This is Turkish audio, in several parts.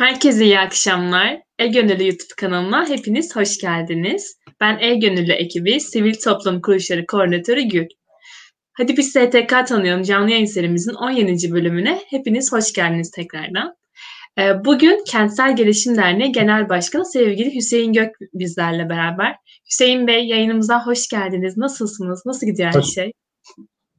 Herkese iyi akşamlar. E-Gönüllü YouTube kanalına hepiniz hoş geldiniz. Ben E-Gönüllü ekibi Sivil Toplum Kuruluşları Koordinatörü Gül. Hadi biz STK tanıyalım canlı yayın serimizin 17. bölümüne hepiniz hoş geldiniz tekrardan. Ee, bugün Kentsel Gelişim Derneği Genel Başkanı sevgili Hüseyin Gök bizlerle beraber. Hüseyin Bey yayınımıza hoş geldiniz. Nasılsınız? Nasıl gidiyor her şey?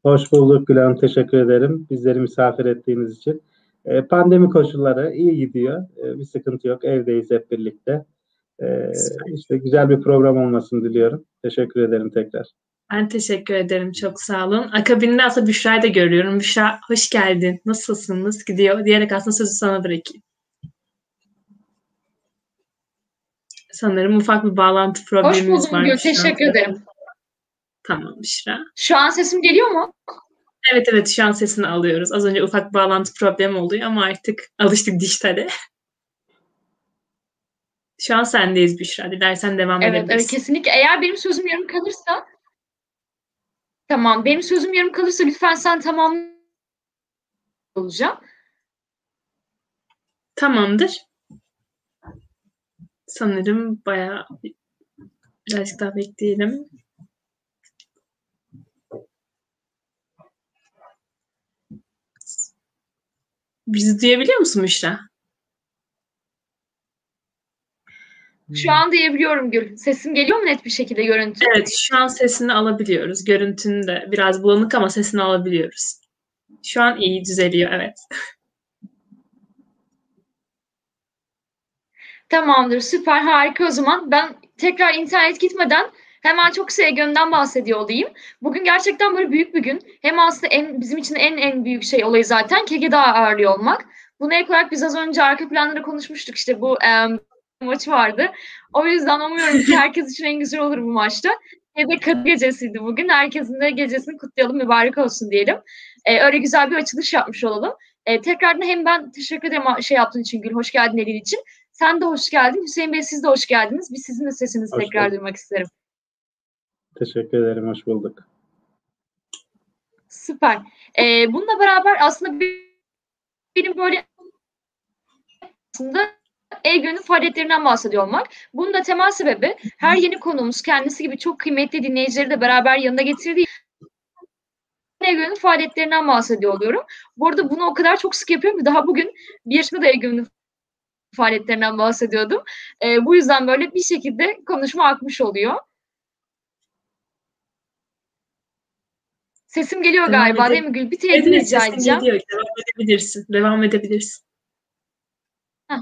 Hoş bulduk Gülen. Teşekkür ederim. Bizleri misafir ettiğiniz için. E, pandemi koşulları iyi gidiyor. E, bir sıkıntı yok. Evdeyiz hep birlikte. E, işte güzel bir program olmasını diliyorum. Teşekkür ederim tekrar. Ben teşekkür ederim. Çok sağ olun. Akabinde aslında Büşra'yı da görüyorum. Büşra hoş geldin. Nasılsın? Nasıl gidiyor? Diyerek aslında sözü sana bırakayım. Sanırım ufak bir bağlantı problemimiz var. Hoş buldum. Teşekkür ederim. Tamam Büşra. Şu an sesim geliyor mu? Evet evet şu an sesini alıyoruz. Az önce ufak bağlantı problemi oluyor ama artık alıştık dijitale. Şu an sendeyiz Büşra. Dilersen devam evet, edebilirsin. Evet kesinlikle. Eğer benim sözüm yarım kalırsa tamam. Benim sözüm yarım kalırsa lütfen sen tamam olacağım. Tamamdır. Sanırım bayağı birazcık daha bekleyelim. Bizi duyabiliyor musun Müşra? Şu an duyabiliyorum Gül. Sesim geliyor mu net bir şekilde görüntü? Evet, şu an sesini alabiliyoruz. Görüntünü de biraz bulanık ama sesini alabiliyoruz. Şu an iyi düzeliyor, evet. Tamamdır, süper, harika o zaman. Ben tekrar internet gitmeden Hemen çok kısa Ege'nden bahsediyor olayım. Bugün gerçekten böyle büyük bir gün. Hem aslında en, bizim için en en büyük şey olayı zaten daha ağırlıyor olmak. Buna ek olarak biz az önce arka planları konuşmuştuk. İşte bu e, maçı vardı. O yüzden umuyorum ki herkes için en güzel olur bu maçta. Ve de Kadı Gecesi'ydi bugün. Herkesin de gecesini kutlayalım, mübarek olsun diyelim. E, öyle güzel bir açılış yapmış olalım. E, tekrardan hem ben teşekkür ederim şey yaptığın için Gül, hoş geldin dediğin için. Sen de hoş geldin. Hüseyin Bey siz de hoş geldiniz. Biz sizin de sesinizi hoş tekrar duymak isterim. Teşekkür ederim, hoş bulduk. Süper. Ee, bununla beraber aslında benim böyle aslında e-gönül faaliyetlerinden bahsediyor olmak. Bunun da temel sebebi her yeni konuğumuz kendisi gibi çok kıymetli dinleyicileri de beraber yanında getirdiği e-gönül faaliyetlerinden bahsediyor oluyorum. Bu arada bunu o kadar çok sık yapıyorum ki daha bugün bir yaşında da e-gönül faaliyetlerinden bahsediyordum. E, bu yüzden böyle bir şekilde konuşma akmış oluyor. Sesim geliyor devam galiba ede- değil mi Gül? Bir teyze evet, rica edeceğim. Geliyor. Devam edebilirsin. Devam edebilirsin. Heh.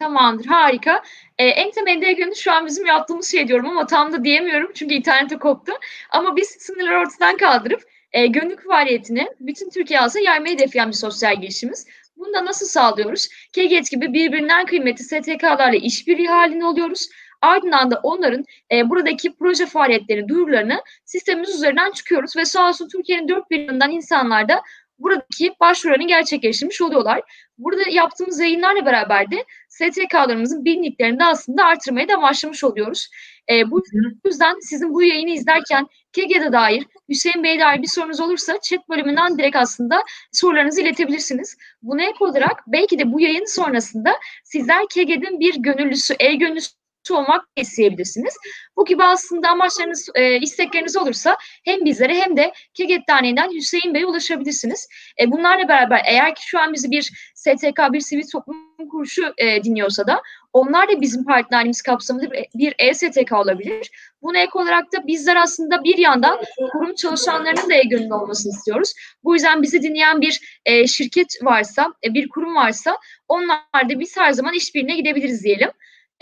Tamamdır. Harika. Ee, en temelde günü şu an bizim yaptığımız şey diyorum ama tam da diyemiyorum çünkü internete koptu. Ama biz sınırları ortadan kaldırıp e, gönüllük faaliyetini bütün Türkiye alsa yaymayı hedefleyen bir sosyal girişimiz. Bunu da nasıl sağlıyoruz? KGET gibi birbirinden kıymetli STK'larla işbirliği halinde oluyoruz. Ardından da onların e, buradaki proje faaliyetleri, duyurularını sistemimiz üzerinden çıkıyoruz ve sağ olsun Türkiye'nin dört bir yanından insanlar da buradaki başvurularını gerçekleştirmiş oluyorlar. Burada yaptığımız yayınlarla beraber de STK'larımızın bilinliklerini de aslında artırmaya da başlamış oluyoruz. E, bu yüzden sizin bu yayını izlerken KEGE'de dair, Hüseyin Bey'e dair bir sorunuz olursa chat bölümünden direkt aslında sorularınızı iletebilirsiniz. Buna ek olarak belki de bu yayın sonrasında sizler KEGE'nin bir gönüllüsü, e-gönüllüsü olmak isteyebilirsiniz. Bu gibi aslında amaçlarınız, e, istekleriniz olursa hem bizlere hem de Keget Derneği'nden Hüseyin Bey'e ulaşabilirsiniz. E, bunlarla beraber eğer ki şu an bizi bir STK, bir sivil toplum kuruluşu e, dinliyorsa da onlar da bizim partnerliğimiz kapsamında bir e-STK olabilir. Buna ek olarak da bizler aslında bir yandan kurum çalışanlarının da e-gönüllü olmasını istiyoruz. Bu yüzden bizi dinleyen bir e, şirket varsa, e, bir kurum varsa onlar da biz her zaman işbirliğine gidebiliriz diyelim.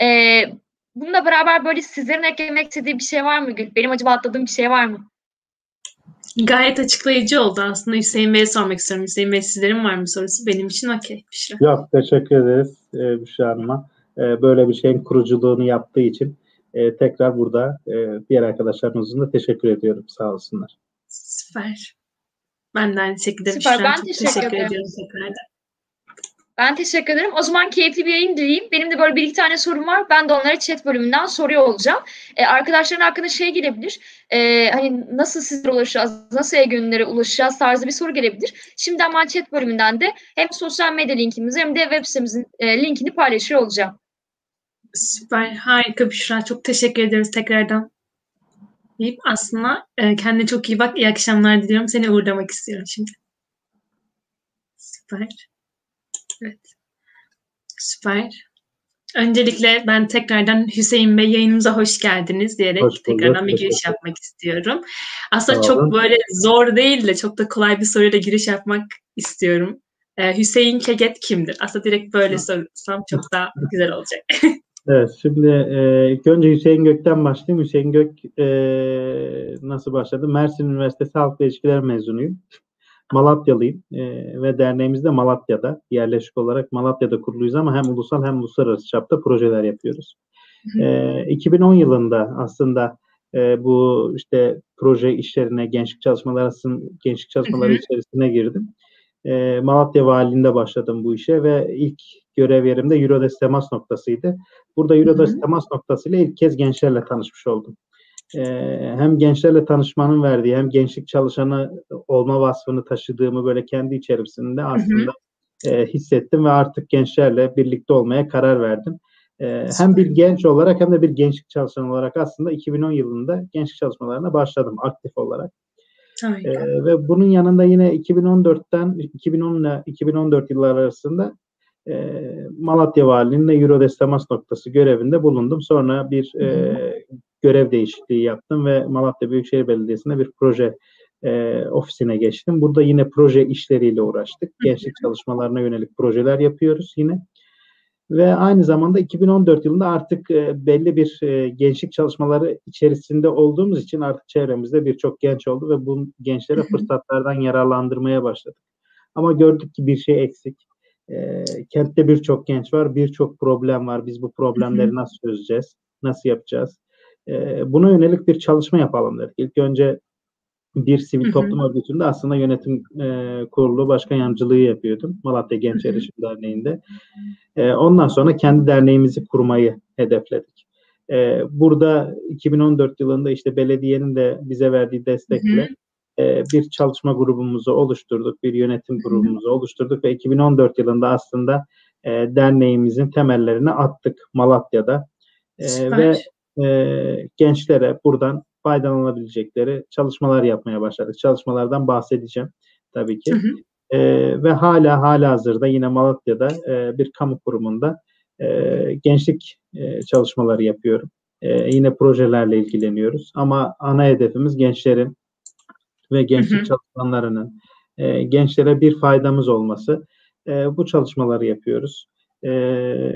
E, Bununla beraber böyle sizlerin eklemek istediği bir şey var mı Gül? Benim acaba atladığım bir şey var mı? Gayet açıklayıcı oldu aslında. Hüseyin Bey'e sormak istiyorum. Hüseyin Bey sizlerin var mı sorusu? Benim için okey. Büşra. Yok teşekkür ederiz e, Büşra Hanım'a. E, böyle bir şeyin kuruculuğunu yaptığı için e, tekrar burada e, diğer arkadaşlarımızın da teşekkür ediyorum. Sağ olsunlar. Süper. Ben de aynı şekilde Süper, Büşra. Ben teşekkür, teşekkür ederim. ediyorum tekrardan. Ben teşekkür ederim. O zaman keyifli bir yayın dileyim. Benim de böyle bir iki tane sorum var. Ben de onları chat bölümünden soruyor olacağım. Ee, arkadaşların hakkında şey gelebilir. Ee, hani nasıl sizlere ulaşacağız, nasıl e-günlere ulaşacağız tarzı bir soru gelebilir. Şimdi ama chat bölümünden de hem sosyal medya linkimizi hem de web sitemizin e, linkini paylaşıyor olacağım. Süper, harika Büşra. Çok teşekkür ederiz tekrardan. Deyip aslında e, kendine çok iyi bak. İyi akşamlar diliyorum. Seni uğurlamak istiyorum şimdi. Süper. Evet. Süper. Öncelikle ben tekrardan Hüseyin Bey yayınımıza hoş geldiniz diyerek Hoş bulduk, tekrardan bir giriş yapmak istiyorum. Aslında çok böyle zor değil de çok da kolay bir soruyla giriş yapmak istiyorum. Ee, Hüseyin Keget kimdir? Aslında direkt böyle sorsam çok daha güzel olacak. Evet, şimdi e, ilk önce Hüseyin Gök'ten başlayayım. Hüseyin Gök e, nasıl başladı? Mersin Üniversitesi Halkla İlişkiler mezunuyum. Malatyalıyım e, ve derneğimiz de Malatya'da. Yerleşik olarak Malatya'da kuruluyuz ama hem ulusal hem uluslararası çapta projeler yapıyoruz. E, 2010 yılında aslında e, bu işte proje işlerine, gençlik çalışmaları gençlik çalışmaları içerisine girdim. E, Malatya Valiliğinde başladım bu işe ve ilk görev yerim de Eurodesk temas noktasıydı. Burada Eurodesk hı. temas noktasıyla ilk kez gençlerle tanışmış oldum. E, hem gençlerle tanışmanın verdiği hem gençlik çalışanı olma vasfını taşıdığımı böyle kendi içerisinde aslında e, hissettim ve artık gençlerle birlikte olmaya karar verdim. E, hem bir genç olarak hem de bir gençlik çalışanı olarak aslında 2010 yılında gençlik çalışmalarına başladım aktif olarak. Harika. Ee, ve bunun yanında yine 2014'ten 2010 ile 2014 yılları arasında e, Malatya Valiliğinde Eurodesk temas noktası görevinde bulundum. Sonra bir e, görev değişikliği yaptım ve Malatya Büyükşehir Belediyesi'nde bir proje e, ofisine geçtim. Burada yine proje işleriyle uğraştık. Gençlik çalışmalarına yönelik projeler yapıyoruz yine. Ve aynı zamanda 2014 yılında artık e, belli bir e, gençlik çalışmaları içerisinde olduğumuz için artık çevremizde birçok genç oldu ve bu gençlere fırsatlardan yararlandırmaya başladık. Ama gördük ki bir şey eksik. E, kentte birçok genç var, birçok problem var. Biz bu problemleri nasıl çözeceğiz, nasıl yapacağız? E, buna yönelik bir çalışma yapalım dedik. İlk önce bir sivil toplum örgütünde aslında yönetim e, kurulu başkan yardımcılığı yapıyordum. Malatya Genç. Erişim Derneği'nde. E, ondan sonra kendi derneğimizi kurmayı hedefledik. E, burada 2014 yılında işte belediyenin de bize verdiği destekle e, bir çalışma grubumuzu oluşturduk, bir yönetim grubumuzu oluşturduk ve 2014 yılında aslında e, derneğimizin temellerini attık Malatya'da E, ve e, gençlere buradan faydalanabilecekleri çalışmalar yapmaya başladık. Çalışmalardan bahsedeceğim tabii ki. Hı hı. E, ve hala hala hazırda yine Malatya'da e, bir kamu kurumunda e, gençlik e, çalışmaları yapıyorum. E, yine projelerle ilgileniyoruz ama ana hedefimiz gençlerin ve gençlik Hı e, gençlere bir faydamız olması. E, bu çalışmaları yapıyoruz. E,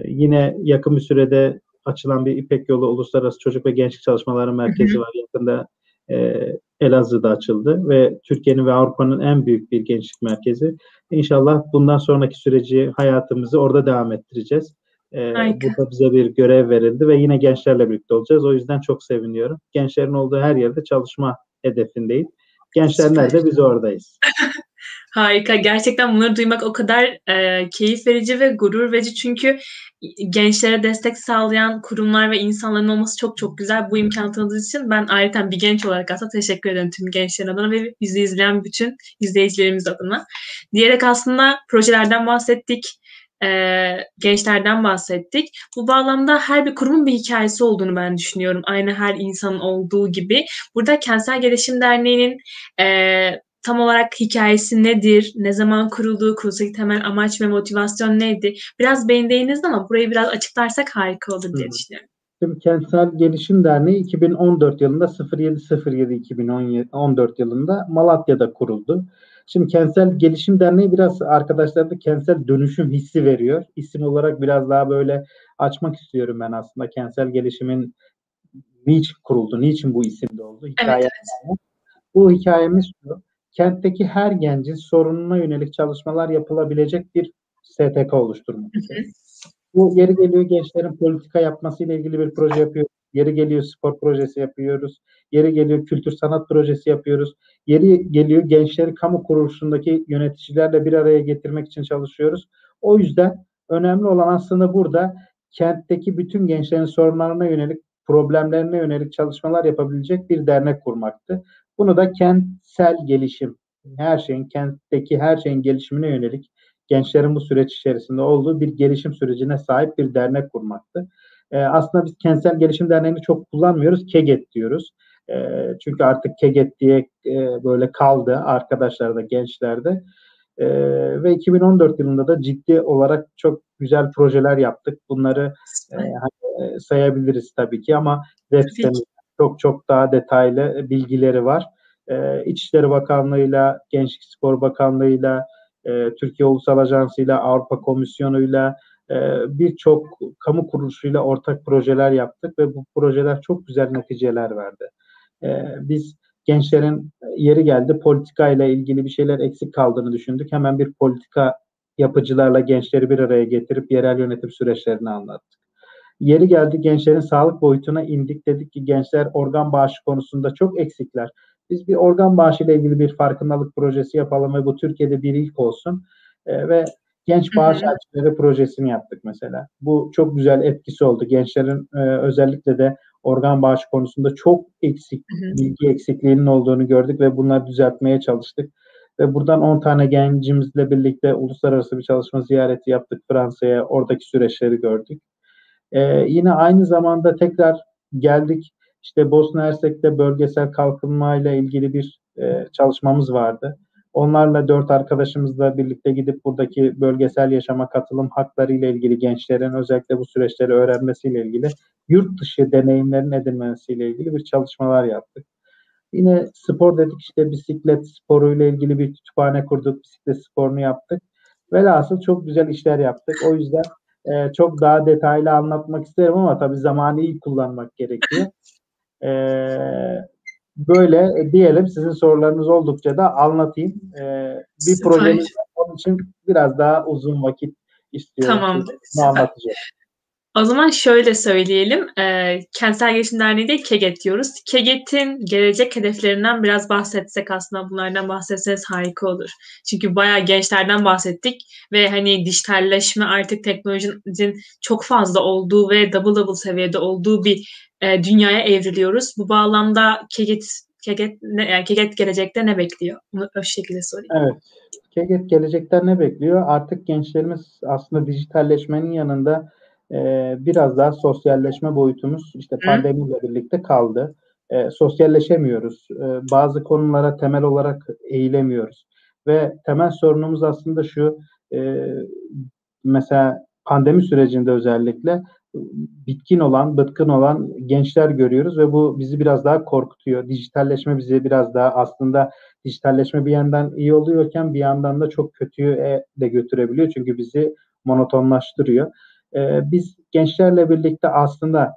yine yakın bir sürede açılan bir İpek Yolu Uluslararası Çocuk ve Gençlik Çalışmaları Merkezi var. Yakında e, Elazığ'da açıldı ve Türkiye'nin ve Avrupa'nın en büyük bir gençlik merkezi. İnşallah bundan sonraki süreci hayatımızı orada devam ettireceğiz. E, Harika. burada bize bir görev verildi ve yine gençlerle birlikte olacağız. O yüzden çok seviniyorum. Gençlerin olduğu her yerde çalışma hedefindeyim. Gençler Süper. nerede biz oradayız. Harika. Gerçekten bunları duymak o kadar e, keyif verici ve gurur verici. Çünkü gençlere destek sağlayan kurumlar ve insanların olması çok çok güzel. Bu imkanı tanıdığınız için ben ayrıca bir genç olarak aslında teşekkür ederim tüm gençlerin adına ve bizi izleyen bütün izleyicilerimiz adına. Diyerek aslında projelerden bahsettik. E, gençlerden bahsettik. Bu bağlamda her bir kurumun bir hikayesi olduğunu ben düşünüyorum. Aynı her insanın olduğu gibi. Burada Kentsel Gelişim Derneği'nin e, tam olarak hikayesi nedir? Ne zaman kurulduğu, kuruluştaki temel amaç ve motivasyon neydi? Biraz değindiniz ama burayı biraz açıklarsak harika olur diye düşünüyorum. Şimdi Kentsel Gelişim Derneği 2014 yılında 07.07.2014 yılında Malatya'da kuruldu. Şimdi Kentsel Gelişim Derneği biraz arkadaşlarda kentsel dönüşüm hissi veriyor. İsim olarak biraz daha böyle açmak istiyorum ben aslında kentsel gelişimin niçin kuruldu, niçin bu isimde oldu? Hikaye Evet, Bu hikayemiz şu. Kentteki her gencin sorununa yönelik çalışmalar yapılabilecek bir STK oluşturmak. Hı hı. Bu yeri geliyor gençlerin politika yapmasıyla ilgili bir proje yapıyoruz. Yeri geliyor spor projesi yapıyoruz. Yeri geliyor kültür sanat projesi yapıyoruz. Yeri geliyor gençleri kamu kuruluşundaki yöneticilerle bir araya getirmek için çalışıyoruz. O yüzden önemli olan aslında burada kentteki bütün gençlerin sorunlarına yönelik, problemlerine yönelik çalışmalar yapabilecek bir dernek kurmaktı. Bunu da kentsel gelişim, her şeyin, kentteki her şeyin gelişimine yönelik gençlerin bu süreç içerisinde olduğu bir gelişim sürecine sahip bir dernek kurmaktı. Ee, aslında biz kentsel gelişim derneğini çok kullanmıyoruz, KEGET diyoruz. Ee, çünkü artık KEGET diye e, böyle kaldı arkadaşlarda, gençlerde. Ee, ve 2014 yılında da ciddi olarak çok güzel projeler yaptık. Bunları e, hani, e, sayabiliriz tabii ki ama web sitemizde çok çok daha detaylı bilgileri var. E, İçişleri Bakanlığı'yla, Gençlik Spor Bakanlığı'yla, e, Türkiye Ulusal Ajansı'yla, Avrupa Komisyonu'yla, birçok kamu kuruluşuyla ortak projeler yaptık ve bu projeler çok güzel neticeler verdi. E, biz gençlerin yeri geldi politika ile ilgili bir şeyler eksik kaldığını düşündük. Hemen bir politika yapıcılarla gençleri bir araya getirip yerel yönetim süreçlerini anlattık. Yeri geldi gençlerin sağlık boyutuna indik. Dedik ki gençler organ bağışı konusunda çok eksikler. Biz bir organ bağışı ile ilgili bir farkındalık projesi yapalım ve bu Türkiye'de bir ilk olsun. E, ve genç bağış elçileri projesini yaptık mesela. Bu çok güzel etkisi oldu. Gençlerin e, özellikle de organ bağışı konusunda çok eksik, bilgi eksikliğinin olduğunu gördük ve bunları düzeltmeye çalıştık. Ve buradan 10 tane gencimizle birlikte uluslararası bir çalışma ziyareti yaptık Fransa'ya. Oradaki süreçleri gördük. Ee, yine aynı zamanda tekrar geldik. İşte Bosna Hersek'te bölgesel kalkınma ile ilgili bir e, çalışmamız vardı. Onlarla dört arkadaşımızla birlikte gidip buradaki bölgesel yaşama katılım hakları ile ilgili gençlerin özellikle bu süreçleri öğrenmesiyle ilgili yurt dışı deneyimlerin edinmesiyle ilgili bir çalışmalar yaptık. Yine spor dedik işte bisiklet sporu ile ilgili bir kütüphane kurduk, bisiklet sporunu yaptık. Velhasıl çok güzel işler yaptık. O yüzden e, çok daha detaylı anlatmak isterim ama tabii zamanı iyi kullanmak gerekiyor. E, böyle diyelim sizin sorularınız oldukça da anlatayım. E, bir Süper. projemiz onun için biraz daha uzun vakit istiyorum. Tamam. anlatacağım. O zaman şöyle söyleyelim. E, Kentsel Gelişim Derneği değil KEGET diyoruz. KEGET'in gelecek hedeflerinden biraz bahsetsek aslında bunlardan bahsetseniz harika olur. Çünkü bayağı gençlerden bahsettik ve hani dijitalleşme artık teknolojinin çok fazla olduğu ve double double seviyede olduğu bir e, dünyaya evriliyoruz. Bu bağlamda KEGET KEGET, ne, yani KEGET gelecekte ne bekliyor? Bunu o şekilde sorayım. Evet. KEGET gelecekte ne bekliyor? Artık gençlerimiz aslında dijitalleşmenin yanında e, biraz daha sosyalleşme boyutumuz işte pandemiyle birlikte kaldı. E, sosyalleşemiyoruz. E, bazı konulara temel olarak eğilemiyoruz. Ve temel sorunumuz aslında şu, e, mesela pandemi sürecinde özellikle bitkin olan, bıtkın olan gençler görüyoruz ve bu bizi biraz daha korkutuyor. Dijitalleşme bizi biraz daha aslında dijitalleşme bir yandan iyi oluyorken bir yandan da çok kötüye de götürebiliyor. Çünkü bizi monotonlaştırıyor. Ee, biz gençlerle birlikte aslında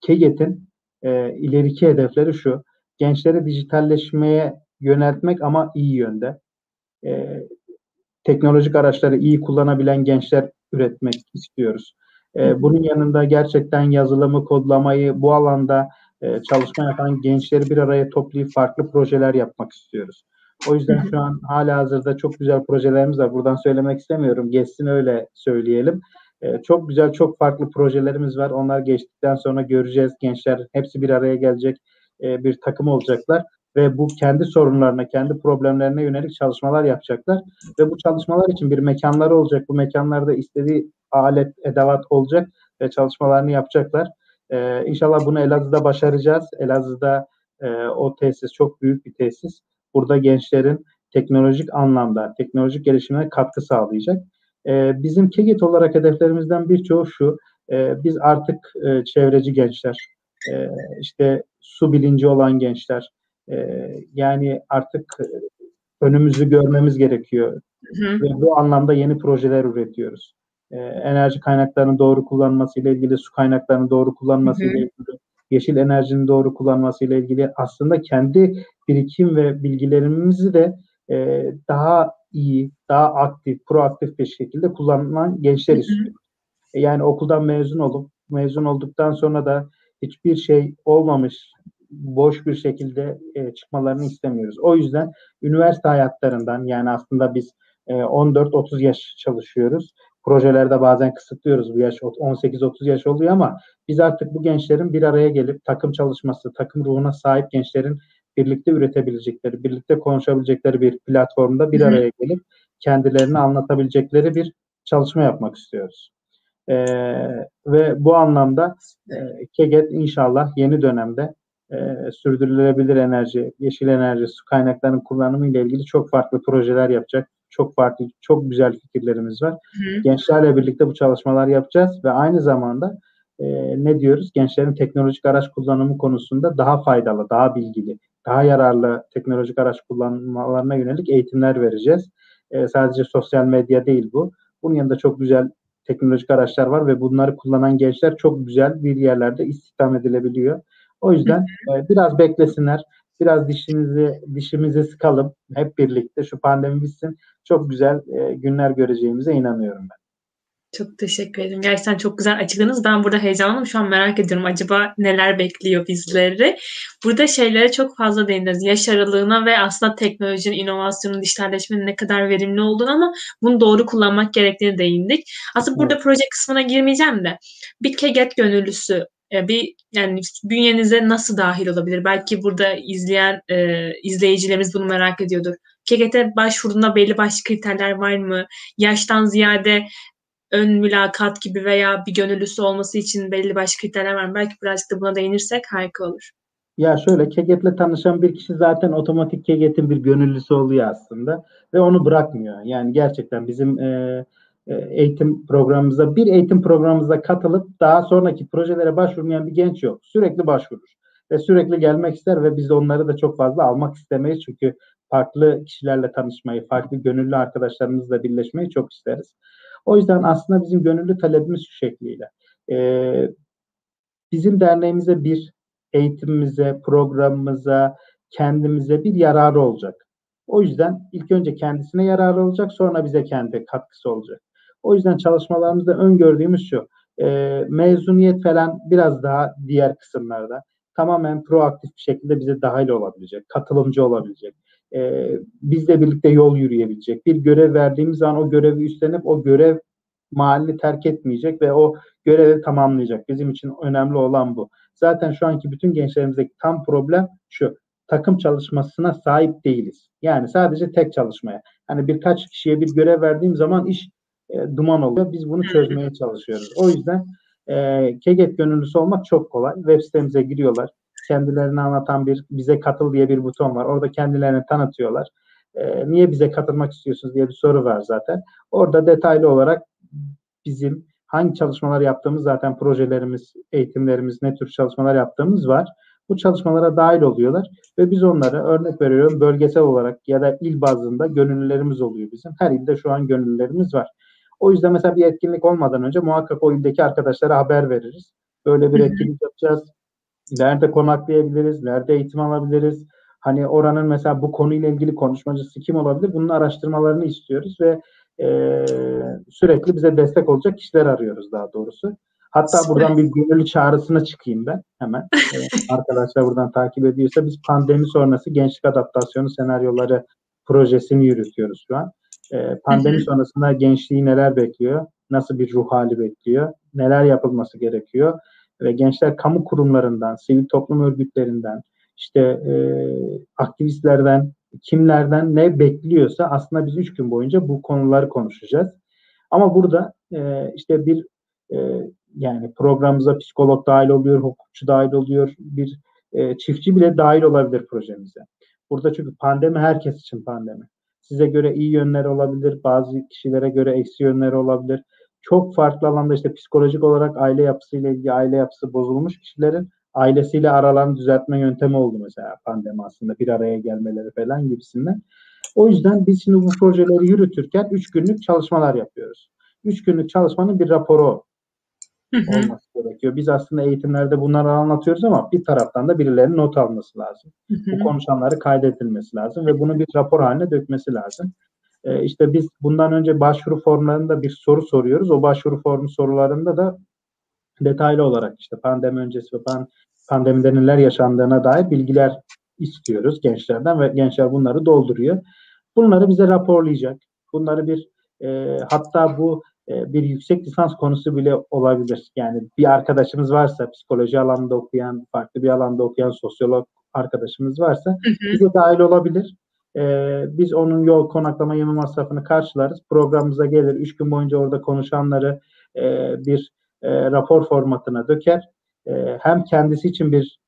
KEGET'in e, ileriki hedefleri şu. Gençleri dijitalleşmeye yöneltmek ama iyi yönde. E, teknolojik araçları iyi kullanabilen gençler üretmek istiyoruz. E, bunun yanında gerçekten yazılımı, kodlamayı bu alanda e, çalışma yapan gençleri bir araya toplayıp farklı projeler yapmak istiyoruz. O yüzden şu an hala hazırda çok güzel projelerimiz var. Buradan söylemek istemiyorum. Geçsin öyle söyleyelim. Ee, çok güzel, çok farklı projelerimiz var. Onlar geçtikten sonra göreceğiz. Gençler hepsi bir araya gelecek e, bir takım olacaklar ve bu kendi sorunlarına, kendi problemlerine yönelik çalışmalar yapacaklar ve bu çalışmalar için bir mekanları olacak. Bu mekanlarda istediği alet, edevat olacak ve çalışmalarını yapacaklar. Ee, inşallah bunu Elazığ'da başaracağız. Elazığ'da e, o tesis çok büyük bir tesis. Burada gençlerin teknolojik anlamda, teknolojik gelişimine katkı sağlayacak. E, bizim KEGET olarak hedeflerimizden birçoğu şu, e, biz artık e, çevreci gençler, e, işte su bilinci olan gençler, e, yani artık önümüzü görmemiz gerekiyor. Hı hı. Ve bu anlamda yeni projeler üretiyoruz. E, enerji kaynaklarının doğru kullanması ile ilgili, su kaynaklarının doğru kullanması ile ilgili, yeşil enerjinin doğru kullanması ile ilgili aslında kendi birikim ve bilgilerimizi de e, daha iyi, daha aktif, proaktif bir şekilde kullanılan gençler istiyor. E, yani okuldan mezun olup mezun olduktan sonra da hiçbir şey olmamış, boş bir şekilde e, çıkmalarını istemiyoruz. O yüzden üniversite hayatlarından yani aslında biz e, 14-30 yaş çalışıyoruz. projelerde bazen kısıtlıyoruz bu yaş 18-30 yaş oluyor ama biz artık bu gençlerin bir araya gelip takım çalışması, takım ruhuna sahip gençlerin birlikte üretebilecekleri, birlikte konuşabilecekleri bir platformda bir araya gelip kendilerini anlatabilecekleri bir çalışma yapmak istiyoruz. Ee, ve bu anlamda e, KEGET inşallah yeni dönemde e, sürdürülebilir enerji, yeşil enerji, su kaynaklarının kullanımı ile ilgili çok farklı projeler yapacak. Çok farklı, çok güzel fikirlerimiz var. Hı. Gençlerle birlikte bu çalışmalar yapacağız ve aynı zamanda e, ne diyoruz? Gençlerin teknolojik araç kullanımı konusunda daha faydalı, daha bilgili, daha yararlı teknolojik araç kullanmalarına yönelik eğitimler vereceğiz. E, sadece sosyal medya değil bu. Bunun yanında çok güzel teknolojik araçlar var ve bunları kullanan gençler çok güzel bir yerlerde istihdam edilebiliyor. O yüzden e, biraz beklesinler. Biraz dişimizi dişimizi sıkalım hep birlikte şu pandemi bitsin. Çok güzel e, günler göreceğimize inanıyorum ben. Çok teşekkür ederim. Gerçekten çok güzel açıkladınız. Ben burada heyecanlıyım. Şu an merak ediyorum acaba neler bekliyor bizleri. Burada şeylere çok fazla değindiniz. Yaş aralığına ve aslında teknolojinin, inovasyonun, dijitalleşmenin ne kadar verimli olduğunu ama bunu doğru kullanmak gerektiğini değindik. Aslında burada evet. proje kısmına girmeyeceğim de bir keget gönüllüsü bir yani bünyenize nasıl dahil olabilir? Belki burada izleyen e, izleyicilerimiz bunu merak ediyordur. KGT başvurduğunda belli başlı kriterler var mı? Yaştan ziyade ön mülakat gibi veya bir gönüllüsü olması için belli başlı kriterler var mı? Belki birazcık da buna değinirsek harika olur. Ya şöyle Keget'le tanışan bir kişi zaten otomatik Keget'in bir gönüllüsü oluyor aslında ve onu bırakmıyor. Yani gerçekten bizim e, eğitim programımıza, bir eğitim programımıza katılıp daha sonraki projelere başvurmayan bir genç yok. Sürekli başvurur ve sürekli gelmek ister ve biz onları da çok fazla almak istemeyiz çünkü farklı kişilerle tanışmayı, farklı gönüllü arkadaşlarımızla birleşmeyi çok isteriz. O yüzden aslında bizim gönüllü talebimiz şu şekliyle. Ee, bizim derneğimize bir eğitimimize, programımıza, kendimize bir yararı olacak. O yüzden ilk önce kendisine yararı olacak, sonra bize kendi katkısı olacak. O yüzden çalışmalarımızda öngördüğümüz şu, e, mezuniyet falan biraz daha diğer kısımlarda tamamen proaktif bir şekilde bize dahil olabilecek, katılımcı olabilecek, e, bizle birlikte yol yürüyebilecek. Bir görev verdiğimiz zaman o görevi üstlenip o görev mahallini terk etmeyecek ve o görevi tamamlayacak. Bizim için önemli olan bu. Zaten şu anki bütün gençlerimizdeki tam problem şu. Takım çalışmasına sahip değiliz. Yani sadece tek çalışmaya. Hani birkaç kişiye bir görev verdiğim zaman iş e, duman oluyor. Biz bunu çözmeye çalışıyoruz. O yüzden e, KEGET gönüllüsü olmak çok kolay. Web sitemize giriyorlar. Kendilerini anlatan bir bize katıl diye bir buton var. Orada kendilerini tanıtıyorlar. E, niye bize katılmak istiyorsunuz diye bir soru var zaten. Orada detaylı olarak bizim hangi çalışmalar yaptığımız zaten projelerimiz, eğitimlerimiz, ne tür çalışmalar yaptığımız var. Bu çalışmalara dahil oluyorlar ve biz onlara örnek veriyorum bölgesel olarak ya da il bazında gönüllülerimiz oluyor bizim. Her ilde şu an gönüllülerimiz var. O yüzden mesela bir etkinlik olmadan önce muhakkak o ildeki arkadaşlara haber veririz. Böyle bir etkinlik yapacağız. Nerede konaklayabiliriz? Nerede eğitim alabiliriz? Hani oranın mesela bu konuyla ilgili konuşmacısı kim olabilir? Bunun araştırmalarını istiyoruz ve e, sürekli bize destek olacak kişiler arıyoruz daha doğrusu. Hatta buradan bir gönüllü çağrısına çıkayım ben hemen. Ee, arkadaşlar buradan takip ediyorsa biz pandemi sonrası gençlik adaptasyonu senaryoları projesini yürütüyoruz şu an. Ee, pandemi sonrasında gençliği neler bekliyor? Nasıl bir ruh hali bekliyor? Neler yapılması gerekiyor? Ve gençler kamu kurumlarından, sivil toplum örgütlerinden, işte e, aktivistlerden, kimlerden ne bekliyorsa aslında biz üç gün boyunca bu konuları konuşacağız. Ama burada e, işte bir e, yani programımıza psikolog dahil oluyor, hukukçu dahil oluyor, bir e, çiftçi bile dahil olabilir projemize. Burada çünkü pandemi herkes için pandemi. Size göre iyi yönleri olabilir, bazı kişilere göre eksi yönleri olabilir. Çok farklı alanda işte psikolojik olarak aile yapısıyla ilgili aile yapısı bozulmuş kişilerin ailesiyle aralarını düzeltme yöntemi oldu mesela pandemi aslında bir araya gelmeleri falan gibisinden. O yüzden biz şimdi bu projeleri yürütürken üç günlük çalışmalar yapıyoruz. Üç günlük çalışmanın bir raporu olması gerekiyor. Biz aslında eğitimlerde bunları anlatıyoruz ama bir taraftan da birilerinin not alması lazım. Bu konuşanları kaydedilmesi lazım ve bunu bir rapor haline dökmesi lazım. Ee, işte biz bundan önce başvuru formlarında bir soru soruyoruz. O başvuru formu sorularında da detaylı olarak işte pandemi öncesi ve pandemide neler yaşandığına dair bilgiler istiyoruz gençlerden ve gençler bunları dolduruyor. Bunları bize raporlayacak. Bunları bir e, hatta bu e, bir yüksek lisans konusu bile olabilir. Yani bir arkadaşımız varsa psikoloji alanında okuyan, farklı bir alanda okuyan sosyolog arkadaşımız varsa hı hı. bize dahil olabilir. Ee, biz onun yol konaklama yeme masrafını karşılarız. Programımıza gelir. Üç gün boyunca orada konuşanları e, bir e, rapor formatına döker. E, hem kendisi için bir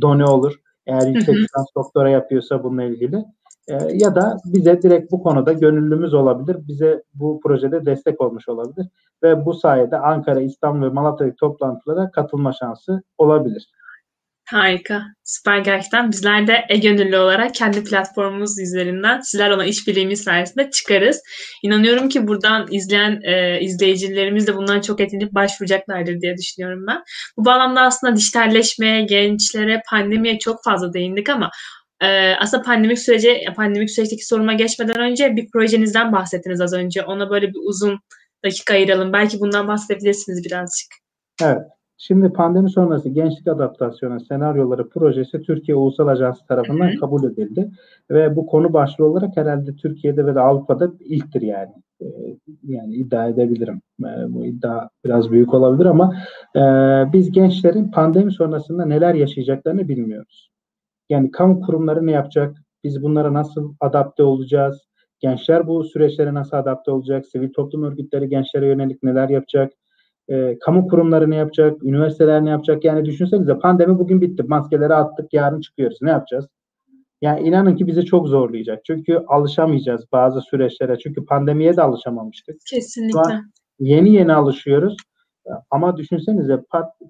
done olur. Eğer yüksek lisans doktora yapıyorsa bununla ilgili. E, ya da bize direkt bu konuda gönüllümüz olabilir. Bize bu projede destek olmuş olabilir. Ve bu sayede Ankara, İstanbul ve Malatya'daki toplantılara katılma şansı olabilir. Harika. Süper gerçekten. Bizler de e-gönüllü olarak kendi platformumuz üzerinden sizler olan işbirliğimiz sayesinde çıkarız. İnanıyorum ki buradan izleyen e, izleyicilerimiz de bundan çok etkilenip başvuracaklardır diye düşünüyorum ben. Bu bağlamda aslında dijitalleşmeye, gençlere, pandemiye çok fazla değindik ama e, aslında pandemik sürece, pandemik süreçteki soruma geçmeden önce bir projenizden bahsettiniz az önce. Ona böyle bir uzun dakika ayıralım. Belki bundan bahsedebilirsiniz birazcık. Evet. Şimdi pandemi sonrası gençlik adaptasyonu senaryoları projesi Türkiye Ulusal Ajansı tarafından hı hı. kabul edildi. Ve bu konu başlığı olarak herhalde Türkiye'de ve de Avrupa'da ilktir yani. Ee, yani iddia edebilirim. Ee, bu iddia biraz büyük olabilir ama e, biz gençlerin pandemi sonrasında neler yaşayacaklarını bilmiyoruz. Yani kamu kurumları ne yapacak? Biz bunlara nasıl adapte olacağız? Gençler bu süreçlere nasıl adapte olacak? Sivil toplum örgütleri gençlere yönelik neler yapacak? E, kamu kurumları ne yapacak? Üniversiteler ne yapacak? Yani düşünsenize pandemi bugün bitti. Maskeleri attık yarın çıkıyoruz. Ne yapacağız? Yani inanın ki bizi çok zorlayacak. Çünkü alışamayacağız bazı süreçlere. Çünkü pandemiye de alışamamıştık. Kesinlikle. Yeni yeni alışıyoruz. Ama düşünsenize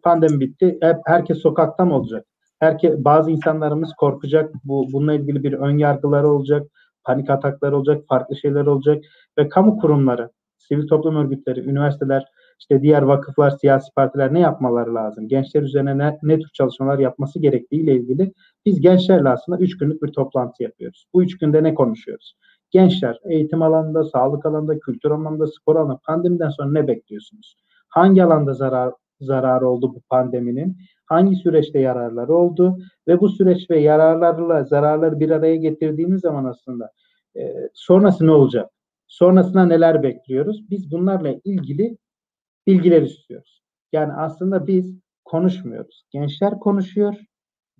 pandemi bitti. Hep herkes sokakta mı olacak? Herke, bazı insanlarımız korkacak. Bu bununla ilgili bir ön yargıları olacak, panik atakları olacak, farklı şeyler olacak ve kamu kurumları, sivil toplum örgütleri, üniversiteler işte diğer vakıflar, siyasi partiler ne yapmaları lazım? Gençler üzerine ne, ne tür çalışmalar yapması gerektiği ile ilgili biz gençlerle aslında üç günlük bir toplantı yapıyoruz. Bu üç günde ne konuşuyoruz? Gençler eğitim alanında, sağlık alanında, kültür alanında, spor alanında pandemiden sonra ne bekliyorsunuz? Hangi alanda zarar zarar oldu bu pandeminin? Hangi süreçte yararları oldu? Ve bu süreç ve yararlarla zararları bir araya getirdiğimiz zaman aslında e, sonrası ne olacak? Sonrasında neler bekliyoruz? Biz bunlarla ilgili bilgiler istiyoruz. Yani aslında biz konuşmuyoruz. Gençler konuşuyor.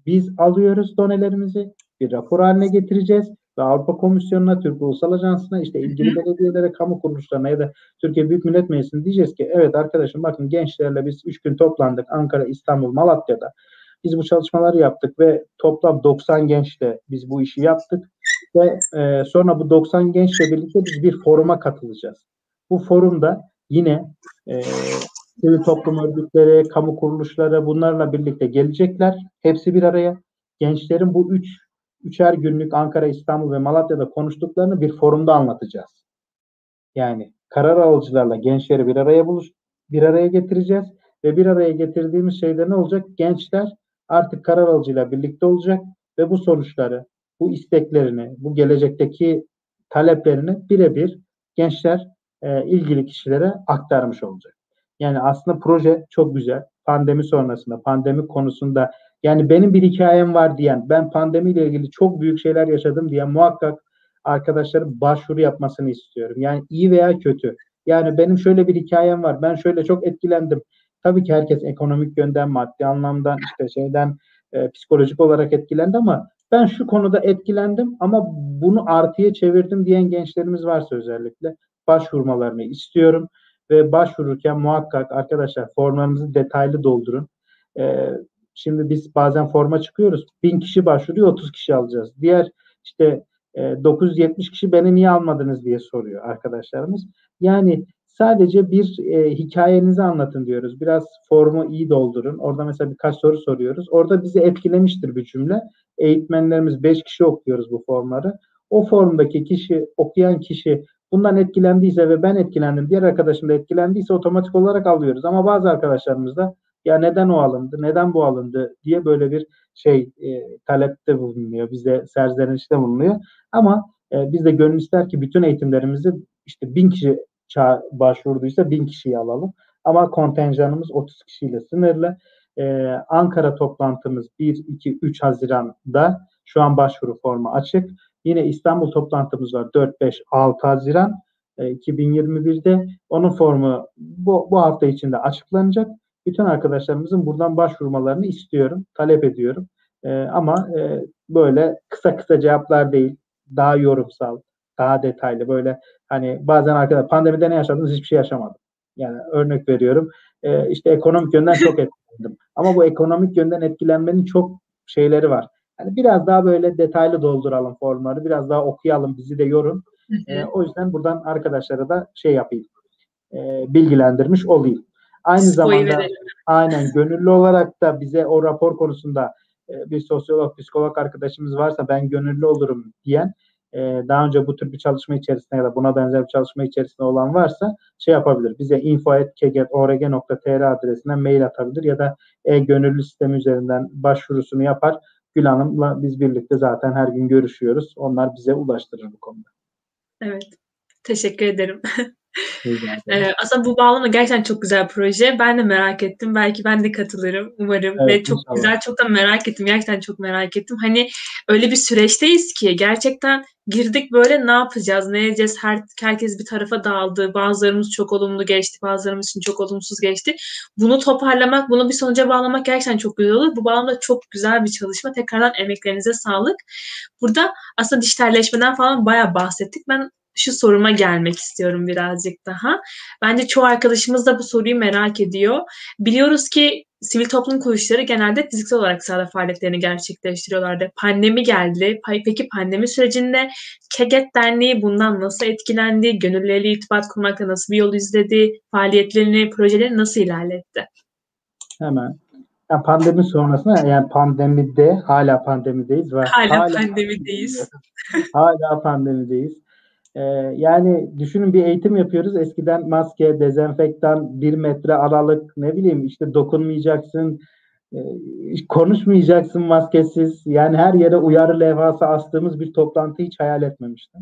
Biz alıyoruz donelerimizi bir rapor haline getireceğiz ve Avrupa Komisyonu'na, Türk Ulusal Ajansı'na, işte ilgili belediyelere, kamu kuruluşlarına ya da Türkiye Büyük Millet Meclisi'ne diyeceğiz ki evet arkadaşım bakın gençlerle biz 3 gün toplandık Ankara, İstanbul, Malatya'da. Biz bu çalışmaları yaptık ve toplam 90 gençle biz bu işi yaptık ve e, sonra bu 90 gençle birlikte biz bir foruma katılacağız. Bu forumda yine e, sivil toplum örgütleri, kamu kuruluşları bunlarla birlikte gelecekler. Hepsi bir araya. Gençlerin bu üç üçer günlük Ankara, İstanbul ve Malatya'da konuştuklarını bir forumda anlatacağız. Yani karar alıcılarla gençleri bir araya buluş, bir araya getireceğiz ve bir araya getirdiğimiz şeyde ne olacak? Gençler artık karar alıcıyla birlikte olacak ve bu sonuçları, bu isteklerini, bu gelecekteki taleplerini birebir gençler e, ilgili kişilere aktarmış olacak. Yani aslında proje çok güzel. Pandemi sonrasında, pandemi konusunda yani benim bir hikayem var diyen, ben pandemiyle ilgili çok büyük şeyler yaşadım diye muhakkak arkadaşların başvuru yapmasını istiyorum. Yani iyi veya kötü. Yani benim şöyle bir hikayem var. Ben şöyle çok etkilendim. Tabii ki herkes ekonomik yönden, maddi anlamdan, işte şeyden e, psikolojik olarak etkilendi ama ben şu konuda etkilendim ama bunu artıya çevirdim diyen gençlerimiz varsa özellikle başvurmalarını istiyorum ve başvururken muhakkak arkadaşlar formlarınızı detaylı doldurun. Ee, şimdi biz bazen forma çıkıyoruz. Bin kişi başvuruyor 30 kişi alacağız. Diğer işte e, 970 kişi beni niye almadınız diye soruyor arkadaşlarımız. Yani sadece bir e, hikayenizi anlatın diyoruz. Biraz formu iyi doldurun. Orada mesela birkaç soru soruyoruz. Orada bizi etkilemiştir bir cümle. Eğitmenlerimiz 5 kişi okuyoruz bu formları. O formdaki kişi, okuyan kişi bundan etkilendiyse ve ben etkilendim, diğer arkadaşım da etkilendiyse otomatik olarak alıyoruz. Ama bazı arkadaşlarımız da ya neden o alındı, neden bu alındı diye böyle bir şey e, talepte bulunuyor, bize serzenişte bulunuyor. Ama e, biz de gönül ister ki bütün eğitimlerimizi işte bin kişi başvurduysa bin kişiyi alalım. Ama kontenjanımız 30 kişiyle sınırlı. Ee, Ankara toplantımız 1, 2, 3 Haziran'da şu an başvuru formu açık. Yine İstanbul toplantımız var 4, 5, 6 Haziran. E, 2021'de onun formu bu, bu hafta içinde açıklanacak. Bütün arkadaşlarımızın buradan başvurmalarını istiyorum, talep ediyorum. E, ama e, böyle kısa kısa cevaplar değil, daha yorumsal, daha detaylı böyle hani bazen arkadaşlar pandemide ne yaşadınız hiçbir şey yaşamadım. Yani örnek veriyorum e, işte ekonomik yönden çok etkilendim. Ama bu ekonomik yönden etkilenmenin çok şeyleri var. Yani biraz daha böyle detaylı dolduralım formları, biraz daha okuyalım, bizi de yorun. E, o yüzden buradan arkadaşlara da şey yapayım, e, bilgilendirmiş olayım. Aynı zamanda aynen gönüllü olarak da bize o rapor konusunda e, bir sosyolog, psikolog arkadaşımız varsa ben gönüllü olurum diyen e, daha önce bu tür bir çalışma içerisinde ya da buna benzer bir çalışma içerisinde olan varsa şey yapabilir. Bize info.kget.org.tr adresinden mail atabilir ya da e-gönüllü sistemi üzerinden başvurusunu yapar. Gül Hanım'la biz birlikte zaten her gün görüşüyoruz. Onlar bize ulaştırır bu konuda. Evet. Teşekkür ederim. Ee, aslında bu bağlama gerçekten çok güzel proje. Ben de merak ettim. Belki ben de katılırım umarım. Evet, Ve çok inşallah. güzel, çok da merak ettim. Gerçekten çok merak ettim. Hani öyle bir süreçteyiz ki gerçekten girdik böyle ne yapacağız, ne edeceğiz? Her, herkes bir tarafa dağıldı. Bazılarımız çok olumlu geçti, bazılarımız için çok olumsuz geçti. Bunu toparlamak, bunu bir sonuca bağlamak gerçekten çok güzel olur. Bu bağlamda çok güzel bir çalışma. Tekrardan emeklerinize sağlık. Burada aslında dijitalleşmeden falan bayağı bahsettik. Ben şu soruma gelmek istiyorum birazcık daha. Bence çoğu arkadaşımız da bu soruyu merak ediyor. Biliyoruz ki sivil toplum kuruluşları genelde fiziksel olarak sahada faaliyetlerini gerçekleştiriyorlardı. Pandemi geldi. Peki pandemi sürecinde KEGET Derneği bundan nasıl etkilendi? Gönüllülerle irtibat kurmakta nasıl bir yol izledi? Faaliyetlerini, projelerini nasıl ilerletti? Hemen. Yani pandemi sonrasında yani pandemide hala pandemideyiz ve Hala pandemideyiz. hala pandemideyiz. Ee, yani düşünün bir eğitim yapıyoruz. Eskiden maske, dezenfektan, bir metre aralık, ne bileyim işte dokunmayacaksın, e, konuşmayacaksın maskesiz. Yani her yere uyarı levhası astığımız bir toplantı hiç hayal etmemiştim.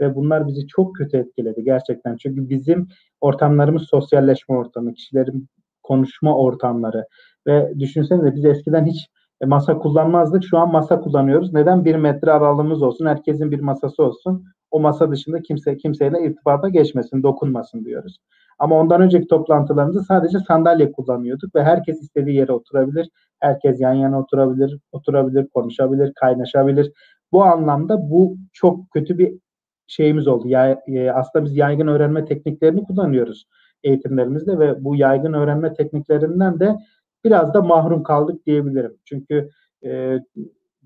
Ve bunlar bizi çok kötü etkiledi gerçekten. Çünkü bizim ortamlarımız sosyalleşme ortamı, kişilerin konuşma ortamları. Ve düşünsenize biz eskiden hiç e, masa kullanmazdık. Şu an masa kullanıyoruz. Neden? Bir metre aralığımız olsun, herkesin bir masası olsun. O masa dışında kimse kimseyle irtibata geçmesin, dokunmasın diyoruz. Ama ondan önceki toplantılarımızda sadece sandalye kullanıyorduk ve herkes istediği yere oturabilir. Herkes yan yana oturabilir, oturabilir, konuşabilir, kaynaşabilir. Bu anlamda bu çok kötü bir şeyimiz oldu. Ya, e, aslında biz yaygın öğrenme tekniklerini kullanıyoruz eğitimlerimizde ve bu yaygın öğrenme tekniklerinden de biraz da mahrum kaldık diyebilirim. Çünkü e,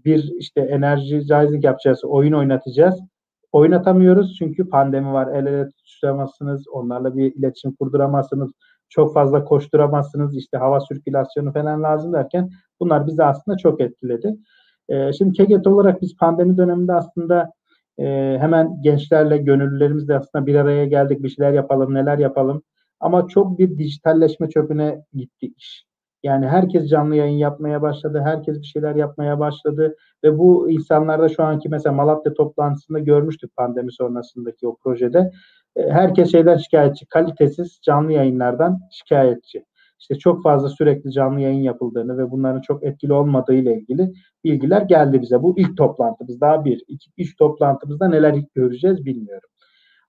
bir işte energizing yapacağız, oyun oynatacağız. Oynatamıyoruz çünkü pandemi var. El ele tutuşamazsınız, onlarla bir iletişim kurduramazsınız. Çok fazla koşturamazsınız. İşte hava sirkülasyonu falan lazım derken bunlar bizi aslında çok etkiledi. E, şimdi KEGET olarak biz pandemi döneminde aslında e, hemen gençlerle, gönüllülerimizle aslında bir araya geldik. Bir şeyler yapalım, neler yapalım. Ama çok bir dijitalleşme çöpüne gitti iş. Yani herkes canlı yayın yapmaya başladı, herkes bir şeyler yapmaya başladı ve bu insanlarda şu anki mesela Malatya toplantısında görmüştük pandemi sonrasındaki o projede. E, herkes şeyden şikayetçi, kalitesiz canlı yayınlardan şikayetçi. İşte çok fazla sürekli canlı yayın yapıldığını ve bunların çok etkili olmadığı ile ilgili bilgiler geldi bize. Bu ilk toplantımız. Daha bir, iki, üç toplantımızda neler göreceğiz bilmiyorum.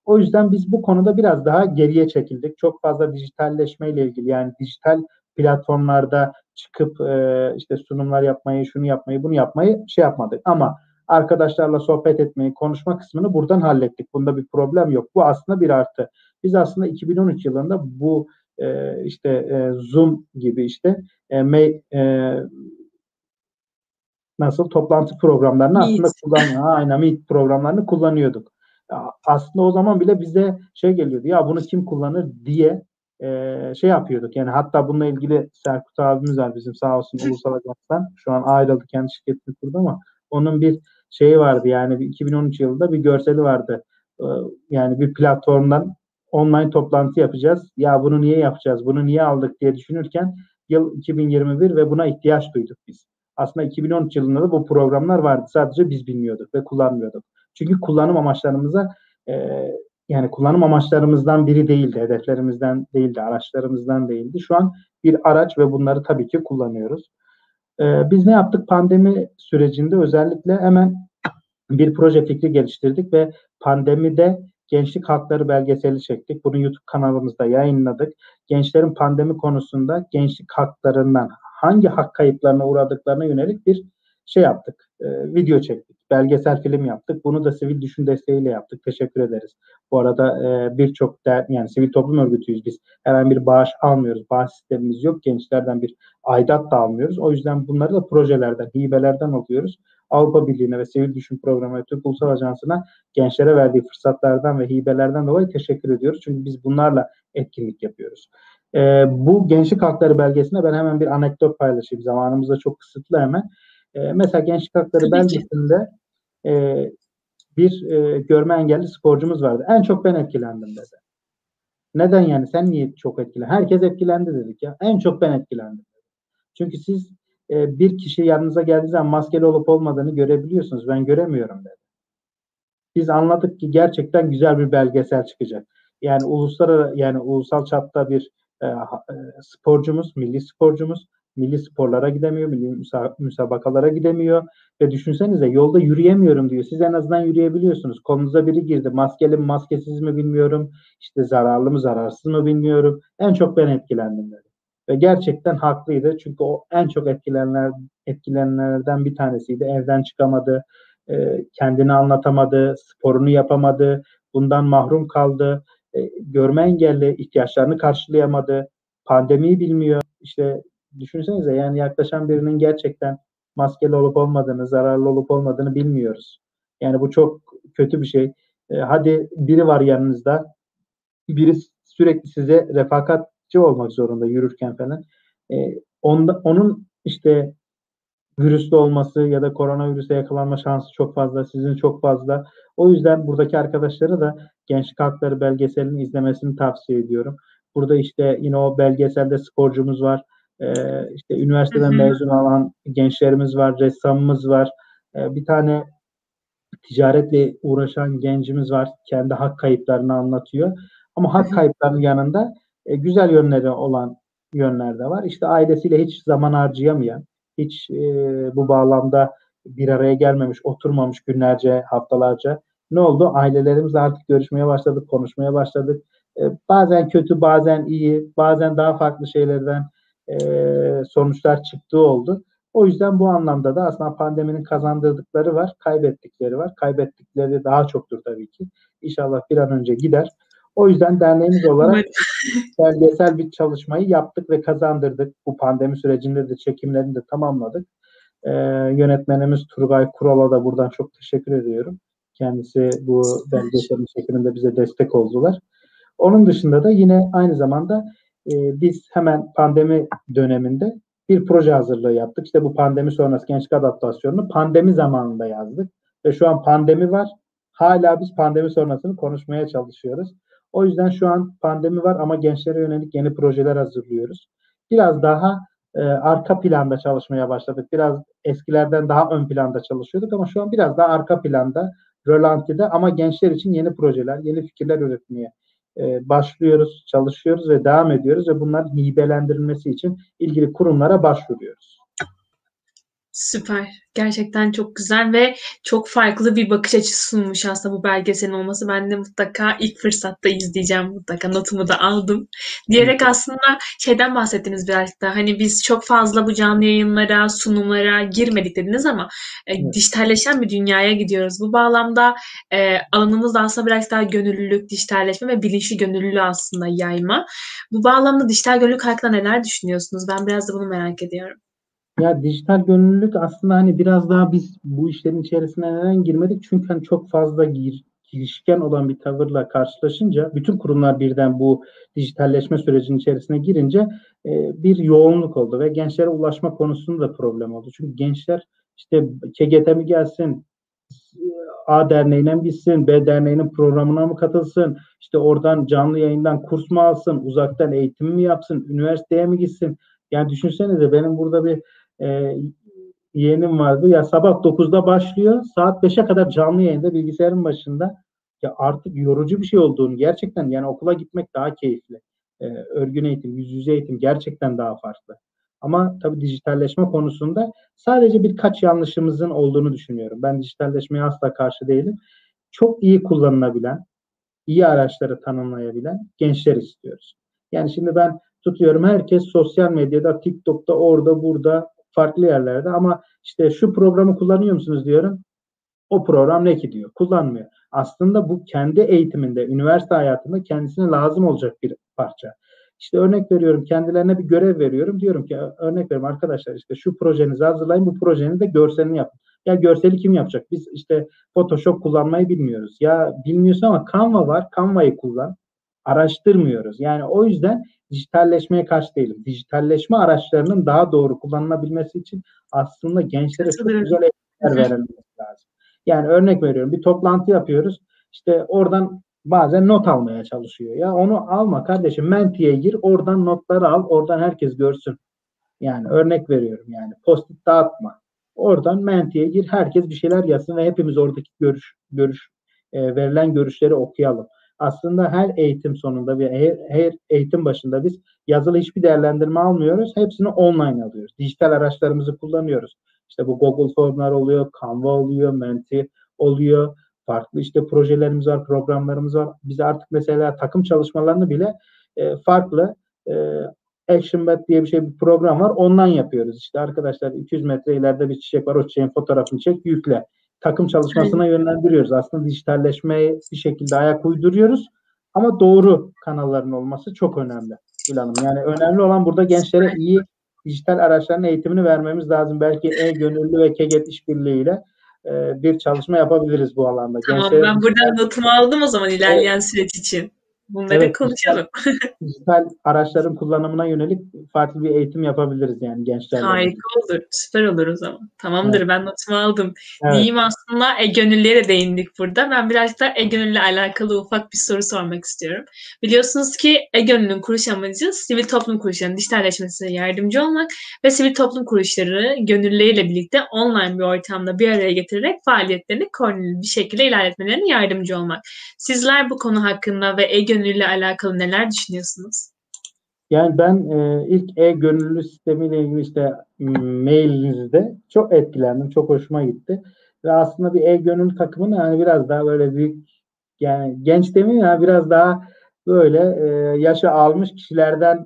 O yüzden biz bu konuda biraz daha geriye çekildik. Çok fazla dijitalleşme ile ilgili yani dijital platformlarda çıkıp e, işte sunumlar yapmayı, şunu yapmayı, bunu yapmayı şey yapmadık. Ama arkadaşlarla sohbet etmeyi, konuşma kısmını buradan hallettik. Bunda bir problem yok. Bu aslında bir artı. Biz aslında 2013 yılında bu e, işte e, Zoom gibi işte e, me, e, nasıl toplantı programlarını Meet. aslında kullanıyor. Aynen Meet programlarını kullanıyorduk. Aslında o zaman bile bize şey geliyordu ya bunu kim kullanır diye e, şey yapıyorduk. Yani hatta bununla ilgili Serkut abimiz var bizim sağ olsun Ulusal Ajans'tan. Şu an ayrıldı kendi şirketini kurdu ama onun bir şeyi vardı yani 2013 yılında bir görseli vardı. E, yani bir platformdan online toplantı yapacağız. Ya bunu niye yapacağız? Bunu niye aldık diye düşünürken yıl 2021 ve buna ihtiyaç duyduk biz. Aslında 2013 yılında da bu programlar vardı. Sadece biz bilmiyorduk ve kullanmıyorduk. Çünkü kullanım amaçlarımıza e, yani kullanım amaçlarımızdan biri değildi, hedeflerimizden değildi, araçlarımızdan değildi. Şu an bir araç ve bunları tabii ki kullanıyoruz. Ee, biz ne yaptık? Pandemi sürecinde özellikle hemen bir proje fikri geliştirdik ve pandemide Gençlik Hakları belgeseli çektik. Bunu YouTube kanalımızda yayınladık. Gençlerin pandemi konusunda gençlik haklarından hangi hak kayıplarına uğradıklarına yönelik bir şey yaptık. E, video çektik. Belgesel film yaptık. Bunu da sivil düşün desteğiyle yaptık. Teşekkür ederiz. Bu arada e, birçok yani sivil toplum örgütüyüz biz. Herhangi bir bağış almıyoruz. Bağış sistemimiz yok. Gençlerden bir aidat da almıyoruz. O yüzden bunları da projelerden, hibelerden alıyoruz. Avrupa Birliği'ne ve Sivil Düşün Programı Türk Ulusal Ajansı'na gençlere verdiği fırsatlardan ve hibelerden dolayı teşekkür ediyoruz. Çünkü biz bunlarla etkinlik yapıyoruz. E, bu gençlik hakları belgesine ben hemen bir anekdot paylaşayım. Zamanımız da çok kısıtlı hemen. E, mesela gençlik hakları belgesinde e, bir e, görme engelli sporcumuz vardı. En çok ben etkilendim dedi. Neden yani? Sen niye çok etkilendin? Herkes etkilendi dedik ya. En çok ben etkilendim. Çünkü siz e, bir kişi yanınıza geldiği zaman maskeli olup olmadığını görebiliyorsunuz. Ben göremiyorum dedi. Biz anladık ki gerçekten güzel bir belgesel çıkacak. Yani uluslararası yani ulusal çapta bir e, e, sporcumuz, milli sporcumuz milli sporlara gidemiyor, milli müsabakalara gidemiyor ve düşünsenize yolda yürüyemiyorum diyor. Siz en azından yürüyebiliyorsunuz. Kolunuza biri girdi. Maskeli mi maskesiz mi bilmiyorum. İşte zararlı mı zararsız mı bilmiyorum. En çok ben etkilendim dedi. Ve gerçekten haklıydı. Çünkü o en çok etkilenenler, etkilenenlerden bir tanesiydi. Evden çıkamadı, e, kendini anlatamadı, sporunu yapamadı, bundan mahrum kaldı, e, görme engelli ihtiyaçlarını karşılayamadı, pandemiyi bilmiyor. İşte düşünsenize yani yaklaşan birinin gerçekten maskeli olup olmadığını, zararlı olup olmadığını bilmiyoruz. Yani bu çok kötü bir şey. E, hadi biri var yanınızda, biri sürekli size refakatçi olmak zorunda yürürken falan. E, onda, onun işte virüslü olması ya da koronavirüse yakalanma şansı çok fazla, sizin çok fazla. O yüzden buradaki arkadaşlara da Gençlik Hakları belgeselini izlemesini tavsiye ediyorum. Burada işte yine o belgeselde sporcumuz var. Ee, işte üniversiteden mezun olan gençlerimiz var, ressamımız var. Ee, bir tane ticaretle uğraşan gencimiz var. Kendi hak kayıplarını anlatıyor. Ama hak kayıplarının yanında e, güzel yönleri olan yönler de var. İşte ailesiyle hiç zaman harcayamayan, hiç e, bu bağlamda bir araya gelmemiş, oturmamış günlerce, haftalarca. Ne oldu? Ailelerimizle artık görüşmeye başladık, konuşmaya başladık. E, bazen kötü, bazen iyi, bazen daha farklı şeylerden e, sonuçlar çıktığı oldu. O yüzden bu anlamda da aslında pandeminin kazandırdıkları var, kaybettikleri var. Kaybettikleri daha çoktur tabii ki. İnşallah bir an önce gider. O yüzden derneğimiz olarak belgesel bir çalışmayı yaptık ve kazandırdık. Bu pandemi sürecinde de çekimlerini de tamamladık. Ee, yönetmenimiz Turgay Kural'a da buradan çok teşekkür ediyorum. Kendisi bu belgeselin çekiminde bize destek oldular. Onun dışında da yine aynı zamanda e, biz hemen pandemi döneminde bir proje hazırlığı yaptık. İşte bu pandemi sonrası gençlik adaptasyonunu pandemi zamanında yazdık. Ve şu an pandemi var. Hala biz pandemi sonrasını konuşmaya çalışıyoruz. O yüzden şu an pandemi var ama gençlere yönelik yeni projeler hazırlıyoruz. Biraz daha e, arka planda çalışmaya başladık. Biraz eskilerden daha ön planda çalışıyorduk ama şu an biraz daha arka planda, rölantide ama gençler için yeni projeler, yeni fikirler üretmeye e, başlıyoruz, çalışıyoruz ve devam ediyoruz ve bunların hibelendirilmesi için ilgili kurumlara başvuruyoruz. Süper. Gerçekten çok güzel ve çok farklı bir bakış açısı sunmuş aslında bu belgeselin olması. Ben de mutlaka ilk fırsatta izleyeceğim mutlaka. Notumu da aldım. Diyerek aslında şeyden bahsettiniz biraz da. Hani biz çok fazla bu canlı yayınlara, sunumlara girmedik dediniz ama e, dijitalleşen bir dünyaya gidiyoruz. Bu bağlamda e, alanımız da aslında biraz daha gönüllülük, dijitalleşme ve bilinçli gönüllülüğü aslında yayma. Bu bağlamda dijital gönüllülük hakkında neler düşünüyorsunuz? Ben biraz da bunu merak ediyorum. Ya dijital gönüllülük aslında hani biraz daha biz bu işlerin içerisine neden girmedik? Çünkü hani çok fazla gir, girişken olan bir tavırla karşılaşınca bütün kurumlar birden bu dijitalleşme sürecinin içerisine girince e, bir yoğunluk oldu ve gençlere ulaşma konusunda da problem oldu. Çünkü gençler işte KGT mi gelsin, A derneğine mi gitsin, B derneğinin programına mı katılsın, işte oradan canlı yayından kurs mu alsın, uzaktan eğitim mi yapsın, üniversiteye mi gitsin? Yani düşünsenize benim burada bir e, yeğenim vardı. Ya sabah 9'da başlıyor. Saat 5'e kadar canlı yayında bilgisayarın başında. Ya artık yorucu bir şey olduğunu gerçekten yani okula gitmek daha keyifli. E, örgün eğitim, yüz yüze eğitim gerçekten daha farklı. Ama tabii dijitalleşme konusunda sadece birkaç yanlışımızın olduğunu düşünüyorum. Ben dijitalleşmeye asla karşı değilim. Çok iyi kullanılabilen, iyi araçları tanımlayabilen gençler istiyoruz. Yani şimdi ben tutuyorum herkes sosyal medyada, TikTok'ta, orada, burada, farklı yerlerde ama işte şu programı kullanıyor musunuz diyorum. O program ne ki diyor. Kullanmıyor. Aslında bu kendi eğitiminde, üniversite hayatında kendisine lazım olacak bir parça. İşte örnek veriyorum kendilerine bir görev veriyorum. Diyorum ki örnek veriyorum arkadaşlar işte şu projenizi hazırlayın bu projenin de görselini yapın. Ya görseli kim yapacak? Biz işte Photoshop kullanmayı bilmiyoruz. Ya bilmiyorsun ama Canva var. Canva'yı kullan. Araştırmıyoruz. Yani o yüzden dijitalleşmeye karşı değilim. Dijitalleşme araçlarının daha doğru kullanılabilmesi için aslında gençlere çok güzel eğitimler verilmesi lazım. Yani örnek veriyorum bir toplantı yapıyoruz. İşte oradan bazen not almaya çalışıyor. Ya onu alma kardeşim. Menti'ye gir, oradan notları al, oradan herkes görsün. Yani örnek veriyorum yani. Post-it dağıtma. Oradan Menti'ye gir, herkes bir şeyler yazsın ve hepimiz oradaki görüş görüş e, verilen görüşleri okuyalım. Aslında her eğitim sonunda ve her, her eğitim başında biz yazılı hiçbir değerlendirme almıyoruz. Hepsini online alıyoruz. Dijital araçlarımızı kullanıyoruz. İşte bu Google Formlar oluyor, Canva oluyor, Menti oluyor farklı işte projelerimiz var, programlarımız var. Biz artık mesela takım çalışmalarını bile e, farklı e, ActionBet diye bir şey bir program var. Ondan yapıyoruz. İşte arkadaşlar 200 metre ileride bir çiçek var. O çiçeğin fotoğrafını çek, yükle. Takım çalışmasına yönlendiriyoruz. Aslında dijitalleşmeye bir şekilde ayak uyduruyoruz. Ama doğru kanalların olması çok önemli Gül Hanım. Yani önemli olan burada gençlere iyi dijital araçların eğitimini vermemiz lazım. Belki e-gönüllü ve KEGET işbirliğiyle e, bir çalışma yapabiliriz bu alanda. Tamam Gençlere ben buradan notumu aldım o zaman ilerleyen evet. süreç için. Bunları evet, konuşalım. Dijital, dijital araçların kullanımına yönelik farklı bir eğitim yapabiliriz yani gençlerle. Harika olur. Süper olur o zaman. Tamamdır evet. ben notumu aldım. Evet. Diyeyim aslında e-gönüllüye de değindik burada. Ben birazcık da e-gönüllü alakalı ufak bir soru sormak istiyorum. Biliyorsunuz ki e-gönüllünün kuruluş amacı sivil toplum kuruluşlarının dijitalleşmesine yardımcı olmak ve sivil toplum kuruluşları gönüllüleriyle birlikte online bir ortamda bir araya getirerek faaliyetlerini koordineli bir şekilde ilerletmelerine yardımcı olmak. Sizler bu konu hakkında ve e gönüllüyle alakalı neler düşünüyorsunuz? Yani ben e, ilk e-gönüllü sistemiyle ilgili işte mailinizde çok etkilendim. Çok hoşuma gitti. Ve aslında bir e-gönüllü takımın yani biraz daha böyle büyük yani genç demeyeyim ya biraz daha böyle e, yaşı almış kişilerden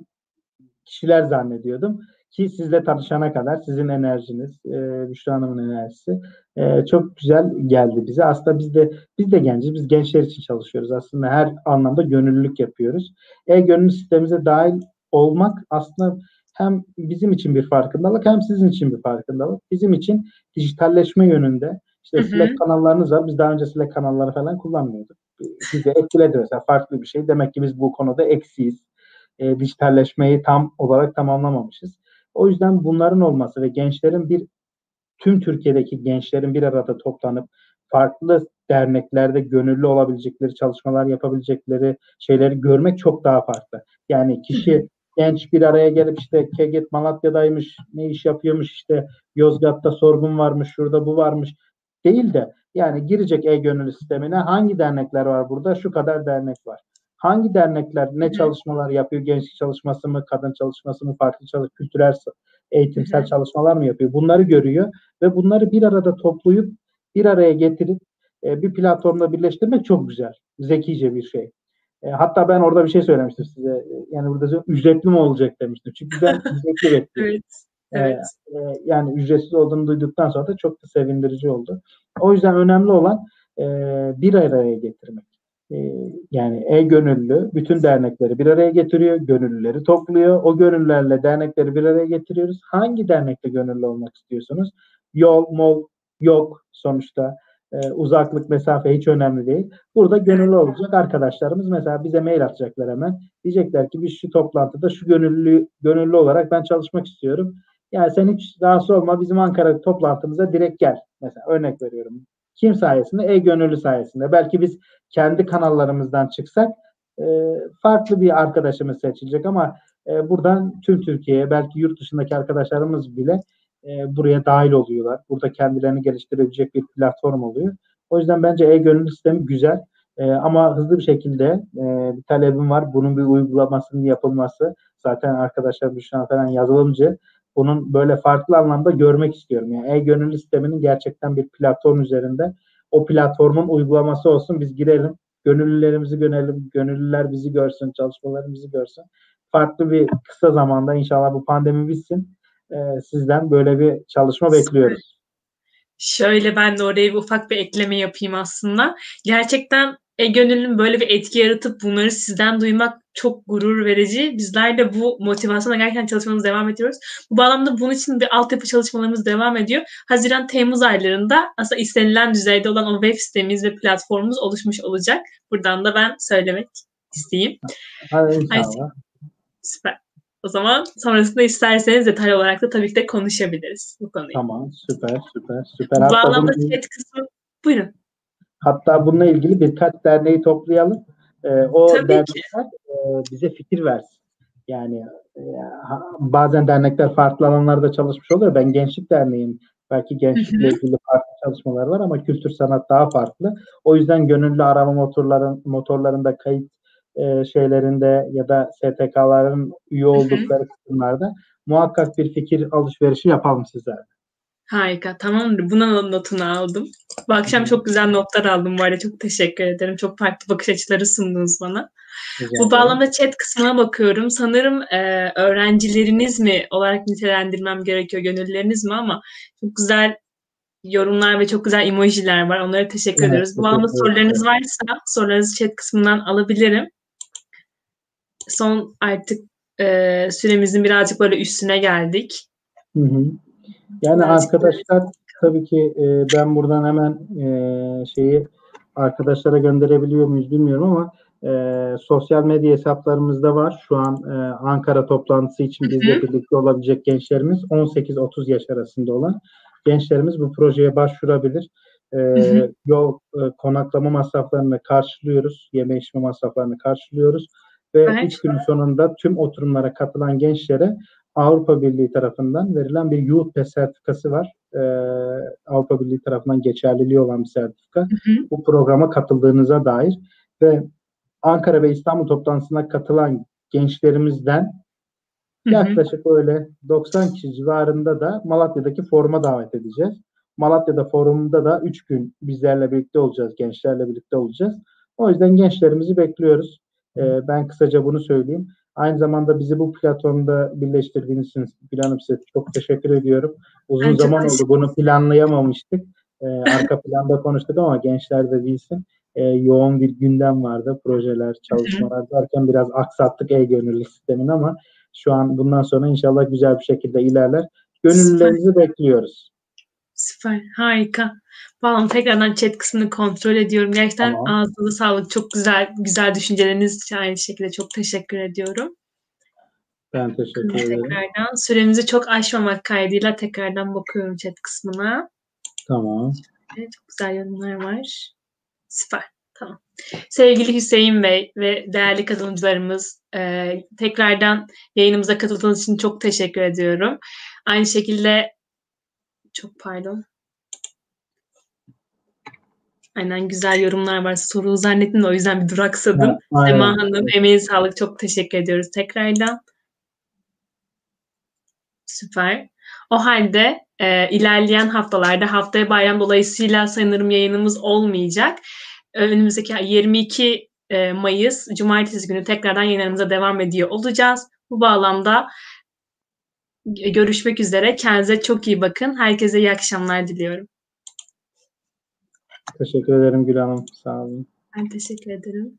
kişiler zannediyordum ki sizle tanışana kadar sizin enerjiniz, e, Büşra Hanım'ın enerjisi e, çok güzel geldi bize. Aslında biz de biz de genciz, biz gençler için çalışıyoruz. Aslında her anlamda gönüllülük yapıyoruz. E-gönüllü sistemimize dahil olmak aslında hem bizim için bir farkındalık hem sizin için bir farkındalık. Bizim için dijitalleşme yönünde işte hı hı. Slack kanallarınız var. Biz daha önce Slack kanalları falan kullanmıyorduk. Bizi etkiledi mesela farklı bir şey. Demek ki biz bu konuda eksiyiz. E, dijitalleşmeyi tam olarak tamamlamamışız. O yüzden bunların olması ve gençlerin bir tüm Türkiye'deki gençlerin bir arada toplanıp farklı derneklerde gönüllü olabilecekleri çalışmalar yapabilecekleri şeyleri görmek çok daha farklı. Yani kişi genç bir araya gelip işte Keget Malatya'daymış, ne iş yapıyormuş işte Yozgat'ta sorgun varmış, şurada bu varmış değil de yani girecek e-gönüllü sistemine hangi dernekler var burada? Şu kadar dernek var hangi dernekler ne çalışmalar yapıyor? Gençlik çalışması mı, kadın çalışması mı, farklı çalış kültürel eğitimsel çalışmalar mı yapıyor? Bunları görüyor ve bunları bir arada toplayıp bir araya getirip e, bir platformda birleştirmek çok güzel. Zekice bir şey. E, hatta ben orada bir şey söylemiştim size. E, yani burada ücretli mi olacak demiştim. Çünkü ben ücretli bekliyorum. evet. Evet. E, e, yani ücretsiz olduğunu duyduktan sonra da çok da sevindirici oldu. O yüzden önemli olan e, bir araya getirmek. Ee, yani e-gönüllü bütün dernekleri bir araya getiriyor, gönüllüleri topluyor. O gönüllülerle dernekleri bir araya getiriyoruz. Hangi dernekte gönüllü olmak istiyorsunuz? Yol, mol yok sonuçta. Ee, uzaklık, mesafe hiç önemli değil. Burada gönüllü olacak arkadaşlarımız mesela bize mail atacaklar hemen. Diyecekler ki biz şu toplantıda şu gönüllü gönüllü olarak ben çalışmak istiyorum. Yani sen hiç rahatsız olma bizim Ankara toplantımıza direkt gel. Mesela örnek veriyorum. Kim sayesinde? E-gönüllü sayesinde. Belki biz kendi kanallarımızdan çıksak e, farklı bir arkadaşımız seçilecek ama e, buradan tüm Türkiye'ye belki yurt dışındaki arkadaşlarımız bile e, buraya dahil oluyorlar. Burada kendilerini geliştirebilecek bir platform oluyor. O yüzden bence e-gönüllü sistemi güzel. E, ama hızlı bir şekilde e, bir talebim var. Bunun bir uygulamasının yapılması. Zaten arkadaşlar Büşra falan yazılımcı bunun böyle farklı anlamda görmek istiyorum. Yani e-gönüllü sisteminin gerçekten bir platform üzerinde o platformun uygulaması olsun biz girelim Gönüllülerimizi görelim, gönüllüler bizi görsün, çalışmalarımızı görsün. Farklı bir kısa zamanda inşallah bu pandemi bitsin. Ee, sizden böyle bir çalışma bekliyoruz. Şöyle ben de oraya bir ufak bir ekleme yapayım aslında. Gerçekten e-gönüllünün böyle bir etki yaratıp bunları sizden duymak çok gurur verici. Bizler de bu motivasyona gerçekten çalışmamız devam ediyoruz. Bu bağlamda bunun için bir altyapı çalışmalarımız devam ediyor. Haziran-Temmuz aylarında aslında istenilen düzeyde olan o web sitemiz ve platformumuz oluşmuş olacak. Buradan da ben söylemek isteyeyim. Hadi inşallah. Süper. O zaman sonrasında isterseniz detaylı olarak da tabii ki de konuşabiliriz bu konuyu. Tamam, süper, süper, süper. Bu Hatta bağlamda bunun- chat kısmı buyurun. Hatta bununla ilgili birkaç derneği toplayalım. Ee, o Tabii ki. dernekler e, bize fikir versin. Yani e, bazen dernekler farklı alanlarda çalışmış oluyor. Ben Gençlik Derneği'yim. Belki gençlikle ilgili farklı çalışmalar var ama kültür sanat daha farklı. O yüzden gönüllü arama motorların motorlarında kayıt e, şeylerinde ya da STK'ların üye oldukları kısımlarda muhakkak bir fikir alışverişi yapalım sizlerle. Harika. Tamamdır. Buna notunu aldım. Bu akşam çok güzel notlar aldım bu arada. Çok teşekkür ederim. Çok farklı bakış açıları sundunuz bana. Rica Bu bağlamda chat kısmına bakıyorum. Sanırım e, öğrencileriniz mi olarak nitelendirmem gerekiyor, gönüllüleriniz mi ama çok güzel yorumlar ve çok güzel emojiler var. Onlara teşekkür Evet, ediyoruz. Bu bağlamda teşekkür sorularınız varsa sorularınızı chat kısmından alabilirim. Son artık e, süremizin birazcık böyle üstüne geldik. Hı hı. Yani Birazcık arkadaşlar tabii ki e, ben buradan hemen e, şeyi arkadaşlara gönderebiliyor muyuz bilmiyorum ama e, sosyal medya hesaplarımızda var. Şu an e, Ankara toplantısı için bizle birlikte olabilecek gençlerimiz 18-30 yaş arasında olan gençlerimiz bu projeye başvurabilir. E, hı. yol e, konaklama masraflarını karşılıyoruz. Yeme içme masraflarını karşılıyoruz. Ve Evet. 3 günün sonunda tüm oturumlara katılan gençlere Avrupa Birliği tarafından verilen bir Pass sertifikası var. Ee, Avrupa Birliği tarafından geçerliliği olan bir sertifika. Hı hı. Bu programa katıldığınıza dair ve Ankara ve İstanbul toplantısına katılan gençlerimizden Hı hı. yaklaşık öyle 90 kişi civarında da Malatya'daki foruma davet edeceğiz. Malatya'da forumda da 3 gün bizlerle birlikte olacağız, gençlerle birlikte olacağız. O yüzden gençlerimizi bekliyoruz. Ee, ben kısaca bunu söyleyeyim. Aynı zamanda bizi bu platformda birleştirdiğiniz için Gül Hanım size çok teşekkür ediyorum. Uzun Ben zaman oldu. Bunu planlayamamıştık. Ee, arka planda konuştuk ama gençler de bilsin. Ee, yoğun bir gündem vardı. Projeler, çalışmalar derken biraz aksattık e-gönüllü sistemini ama şu an bundan sonra inşallah güzel bir şekilde ilerler. Gönüllülerinizi bekliyoruz. Süper, harika. Bağlam tekrardan chat kısmını kontrol ediyorum. Gerçekten Tamam. ağzınıza sağlık. Çok güzel, güzel düşünceleriniz için aynı şekilde çok teşekkür ediyorum. Ben teşekkür ederim. Tekrardan süremizi çok aşmamak kaydıyla tekrardan bakıyorum chat kısmına. Tamam. Evet, çok güzel yorumlar var. Süper, tamam. Sevgili Hüseyin Bey ve değerli katılımcılarımız e, tekrardan yayınımıza katıldığınız için çok teşekkür ediyorum. Aynı şekilde çok pardon. Aynen güzel yorumlar var. Soru zannettim de o yüzden bir duraksadım. Sema Hanım emeğine sağlık. Çok teşekkür ediyoruz tekrardan. Süper. O halde e, ilerleyen haftalarda haftaya bayram dolayısıyla sanırım yayınımız olmayacak. E, Önümüzdeki ay 22 e, Mayıs Cumartesi günü tekrardan yayınlarımıza devam ediyor olacağız. Bu bağlamda görüşmek üzere. Kendinize çok iyi bakın. Herkese iyi akşamlar diliyorum. Teşekkür ederim Gül Hanım. Sağ olun. Ben teşekkür ederim.